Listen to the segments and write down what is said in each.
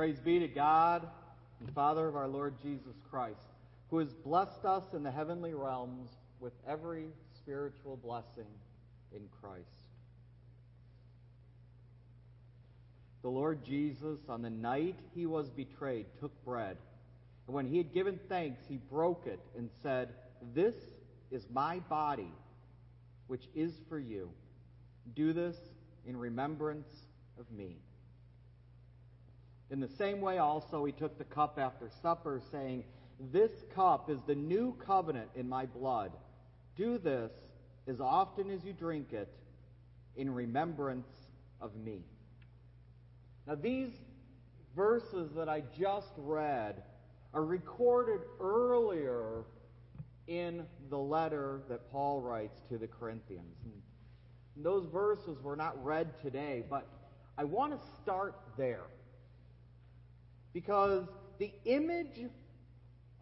Praise be to God and Father of our Lord Jesus Christ, who has blessed us in the heavenly realms with every spiritual blessing in Christ. The Lord Jesus, on the night he was betrayed, took bread. And when he had given thanks, he broke it and said, This is my body, which is for you. Do this in remembrance of me. In the same way, also, he took the cup after supper, saying, This cup is the new covenant in my blood. Do this as often as you drink it in remembrance of me. Now, these verses that I just read are recorded earlier in the letter that Paul writes to the Corinthians. And those verses were not read today, but I want to start there. Because the image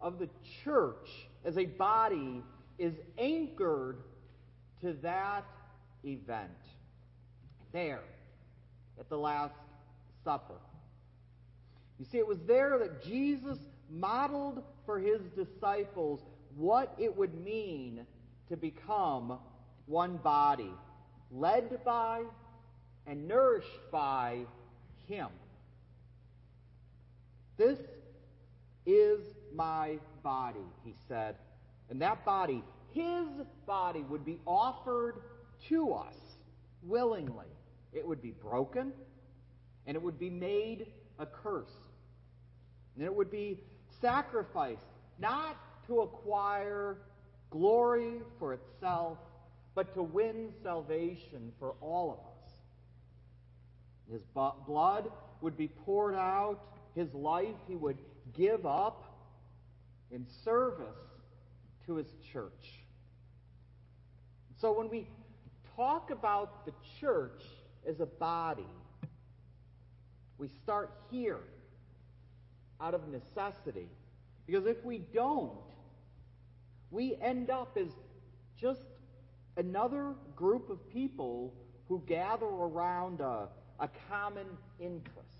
of the church as a body is anchored to that event. There, at the Last Supper. You see, it was there that Jesus modeled for his disciples what it would mean to become one body, led by and nourished by him. This is my body, he said. And that body, his body, would be offered to us willingly. It would be broken, and it would be made a curse. And it would be sacrificed, not to acquire glory for itself, but to win salvation for all of us. His blood would be poured out his life he would give up in service to his church. So when we talk about the church as a body, we start here out of necessity. Because if we don't, we end up as just another group of people who gather around a, a common interest.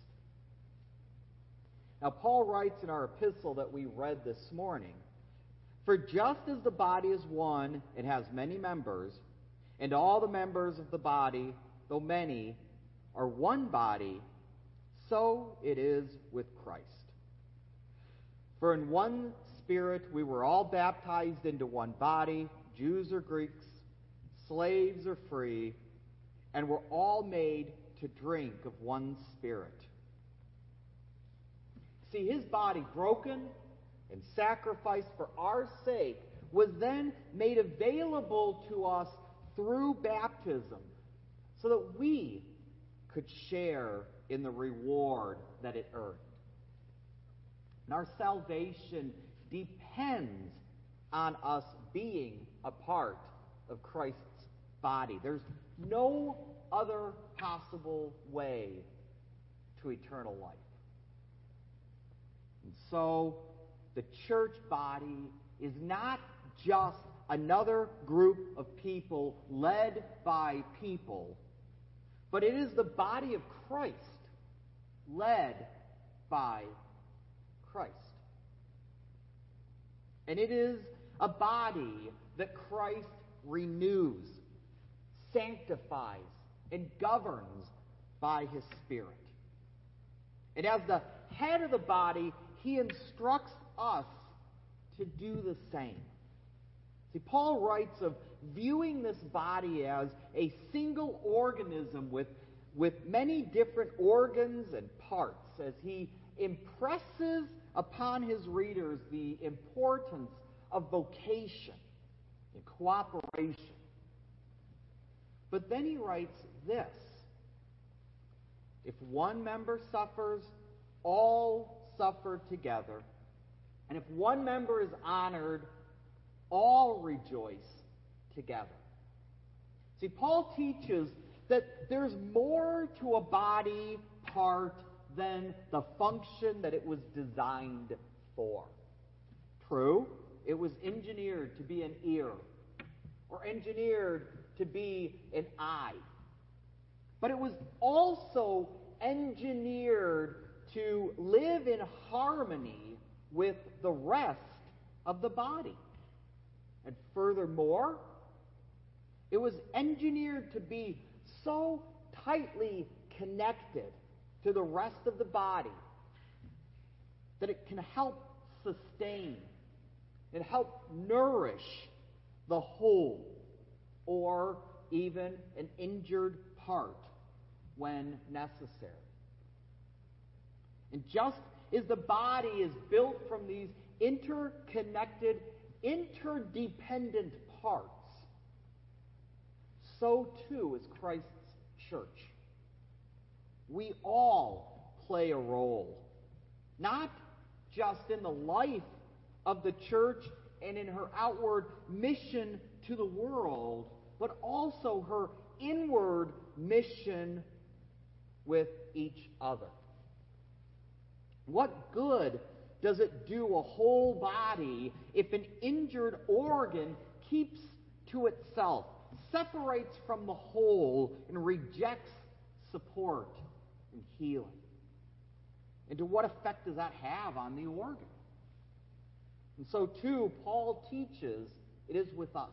Now, Paul writes in our epistle that we read this morning For just as the body is one it has many members, and all the members of the body, though many, are one body, so it is with Christ. For in one Spirit we were all baptized into one body, Jews or Greeks, slaves or free, and were all made to drink of one Spirit. See, his body broken and sacrificed for our sake was then made available to us through baptism so that we could share in the reward that it earned. And our salvation depends on us being a part of Christ's body. There's no other possible way to eternal life. And so the church body is not just another group of people led by people, but it is the body of Christ led by Christ. And it is a body that Christ renews, sanctifies, and governs by his Spirit. And as the head of the body, he instructs us to do the same. See, Paul writes of viewing this body as a single organism with, with many different organs and parts as he impresses upon his readers the importance of vocation and cooperation. But then he writes this If one member suffers, all suffer together. And if one member is honored, all rejoice together. See, Paul teaches that there's more to a body part than the function that it was designed for. True, it was engineered to be an ear, or engineered to be an eye. But it was also engineered to live in harmony with the rest of the body. And furthermore, it was engineered to be so tightly connected to the rest of the body that it can help sustain and help nourish the whole or even an injured part when necessary. And just as the body is built from these interconnected, interdependent parts, so too is Christ's church. We all play a role, not just in the life of the church and in her outward mission to the world, but also her inward mission with each other. What good does it do a whole body if an injured organ keeps to itself, separates from the whole, and rejects support and healing? And to what effect does that have on the organ? And so, too, Paul teaches it is with us.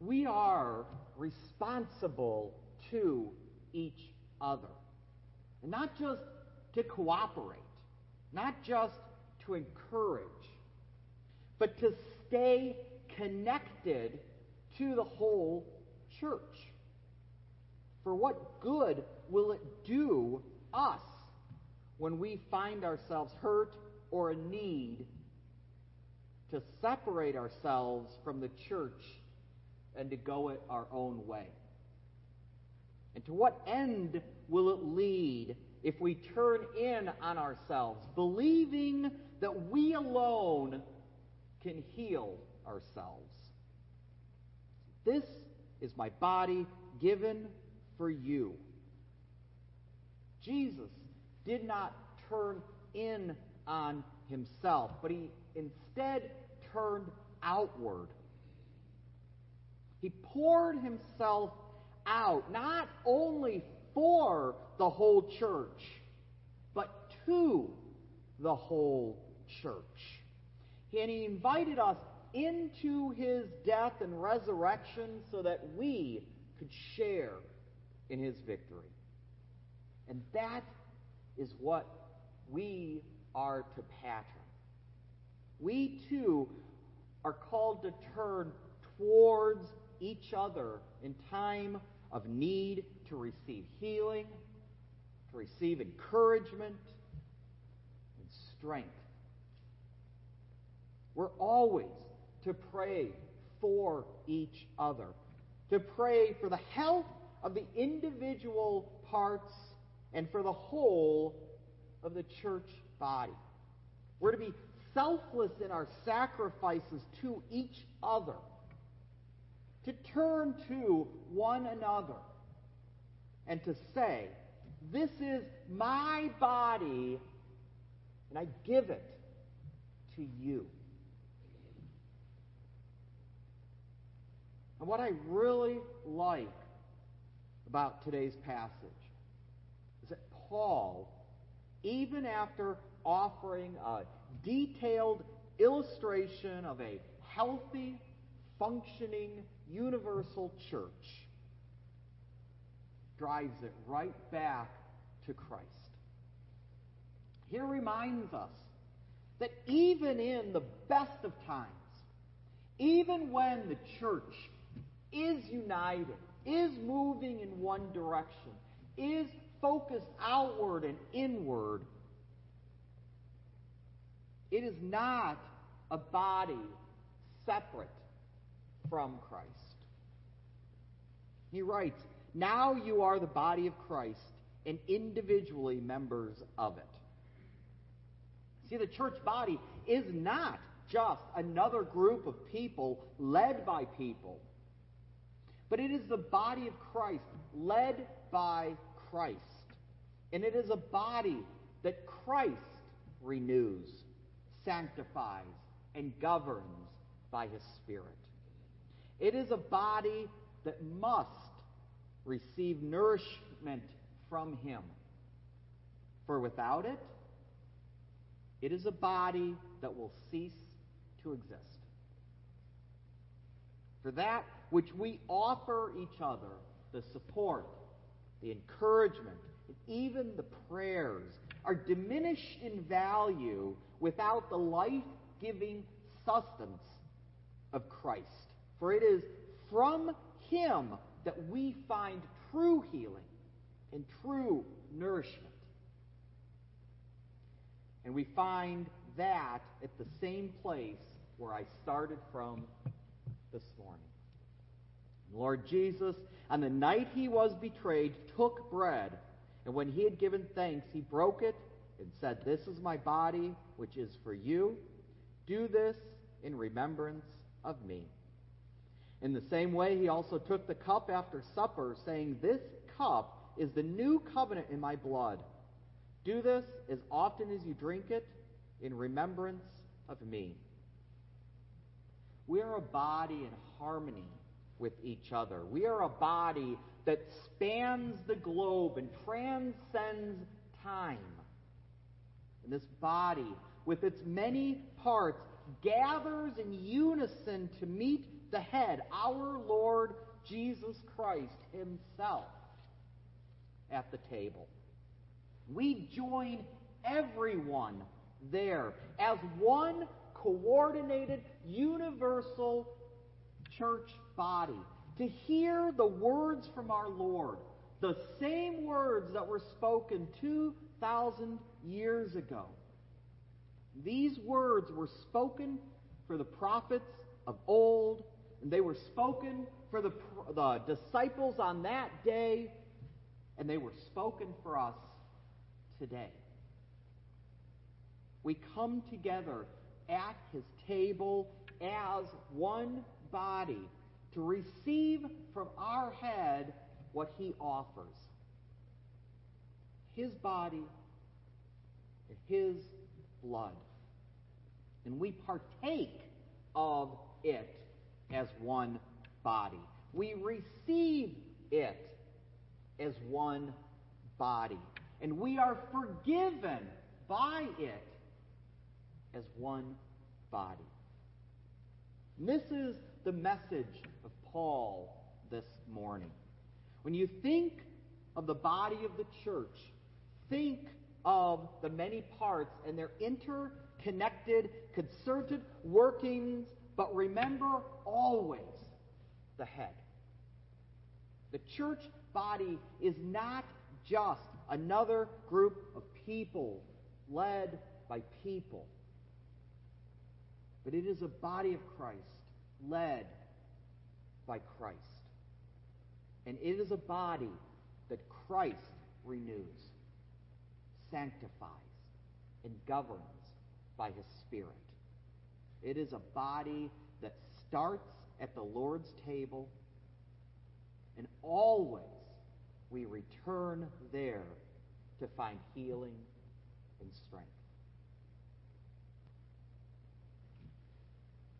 We are responsible to each other. And not just to cooperate, not just to encourage, but to stay connected to the whole church. For what good will it do us when we find ourselves hurt or in need to separate ourselves from the church and to go it our own way? And to what end will it lead if we turn in on ourselves, believing that we alone can heal ourselves? This is my body given for you. Jesus did not turn in on himself, but he instead turned outward. He poured himself out, not only for the whole church, but to the whole church. And he invited us into his death and resurrection so that we could share in his victory. And that is what we are to pattern. We too are called to turn towards each other in time of need to receive healing, to receive encouragement and strength. We're always to pray for each other, to pray for the health of the individual parts and for the whole of the church body. We're to be selfless in our sacrifices to each other to turn to one another and to say, This is my body, and I give it to you. And what I really like about today's passage is that Paul, even after offering a detailed illustration of a healthy, functioning universal church drives it right back to Christ. He reminds us that even in the best of times, even when the church is united, is moving in one direction, is focused outward and inward, it is not a body separate from Christ. He writes, Now you are the body of Christ and individually members of it. See, the church body is not just another group of people led by people, but it is the body of Christ led by Christ. And it is a body that Christ renews, sanctifies, and governs by his Spirit. It is a body that must receive nourishment from Him. For without it, It is a body that will cease to exist. For that which we offer each other, the support, the encouragement, and even the prayers, are diminished in value without the life giving sustenance of Christ. For it is from Him that we find true healing and true nourishment. And we find that at the same place where I started from this morning. Lord Jesus, on the night he was betrayed, took bread, and when he had given thanks, he broke it and said, This is my body, which is for you. Do this in remembrance of me. In the same way, he also took the cup after supper, saying, This cup is the new covenant in my blood. Do this as often as you drink it in remembrance of me. We are a body in harmony with each other. We are a body that spans the globe and transcends time. And this body, with its many parts, gathers in unison to meet the head, our Lord Jesus Christ Himself, at the table. We join everyone there as one coordinated, universal church body to hear the words from our Lord, the same words that were spoken 2,000 years ago. These words were spoken for the prophets of old, and they were spoken for the, the disciples on that day, and they were spoken for us today. We come together at his table as one body to receive from our head what he offers his body and his blood. And we partake of it as one body. We receive it as one body. And we are forgiven by it as one body. And this is the message of Paul this morning. When you think of the body of the church, think of the many parts and their interconnected, concerted workings, but remember always the head. The church body is not just another group of people led by people, but it is a body of Christ led by Christ. And it is a body that Christ renews, sanctifies, and governs by his Spirit. It is a body that starts at the Lord's table, and always we return there to find healing and strength.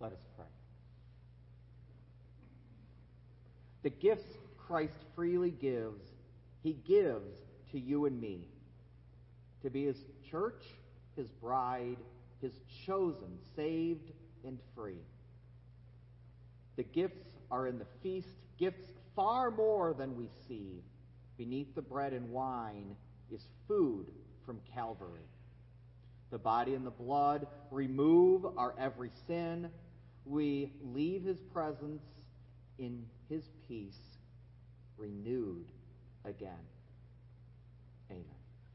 Let us pray. The gifts Christ freely gives, he gives to you and me to be his church, his bride, chosen, saved, and free. The gifts are in the feast, gifts far more than we see. Beneath the bread and wine is food from Calvary. The body and the blood remove our every sin. We leave his presence in his peace renewed again.